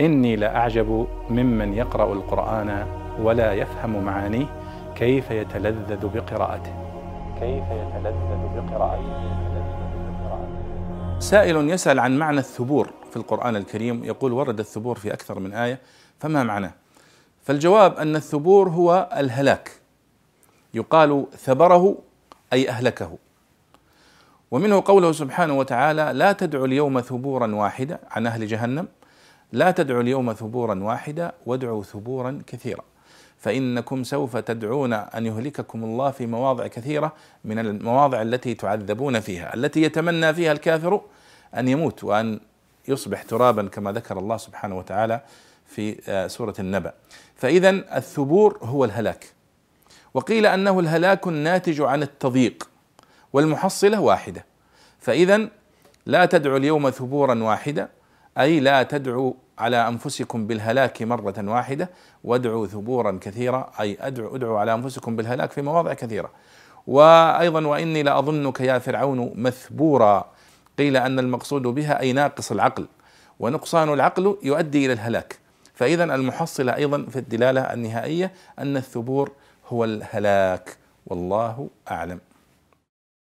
إني لأعجب ممن يقرأ القرآن ولا يفهم معانيه كيف يتلذذ بقراءته. كيف يتلذذ بقراءته. سائل يسأل عن معنى الثبور في القرآن الكريم. يقول ورد الثبور في أكثر من آية فما معناه؟ فالجواب أن الثبور هو الهلاك. يقال ثبره أي أهلكه. ومنه قوله سبحانه وتعالى لا تدعوا اليوم ثبورا واحدا عن أهل جهنم. لا تدعوا اليوم ثبورا واحدا وادعوا ثبورا كثيرا. فإنكم سوف تدعون أن يهلككم الله في مواضع كثيرة من المواضع التي تعذبون فيها التي يتمنى فيها الكافر أن يموت وأن يصبح ترابا كما ذكر الله سبحانه وتعالى في آه، سورة النبأ. فإذا الثبور هو الهلاك. وقيل أنه الهلاك الناتج عن التضييق والمحصلة واحدة. فإذا لا تدعوا اليوم ثبورا واحدا أي لا تدعوا على أنفسكم بالهلاك مرة واحدة وادعوا ثبورا كثيرة أي أدعوا ادعوا على أنفسكم بالهلاك في مواضع كثيرة. وأيضا وإني لأظنك يا فرعون مثبورا. قيل أن المقصود بها أي ناقص العقل ونقصان العقل يؤدي إلى الهلاك. فإذا المحصلة أيضا في الدلالة النهائية أن الثبور هو الهلاك. والله أعلم.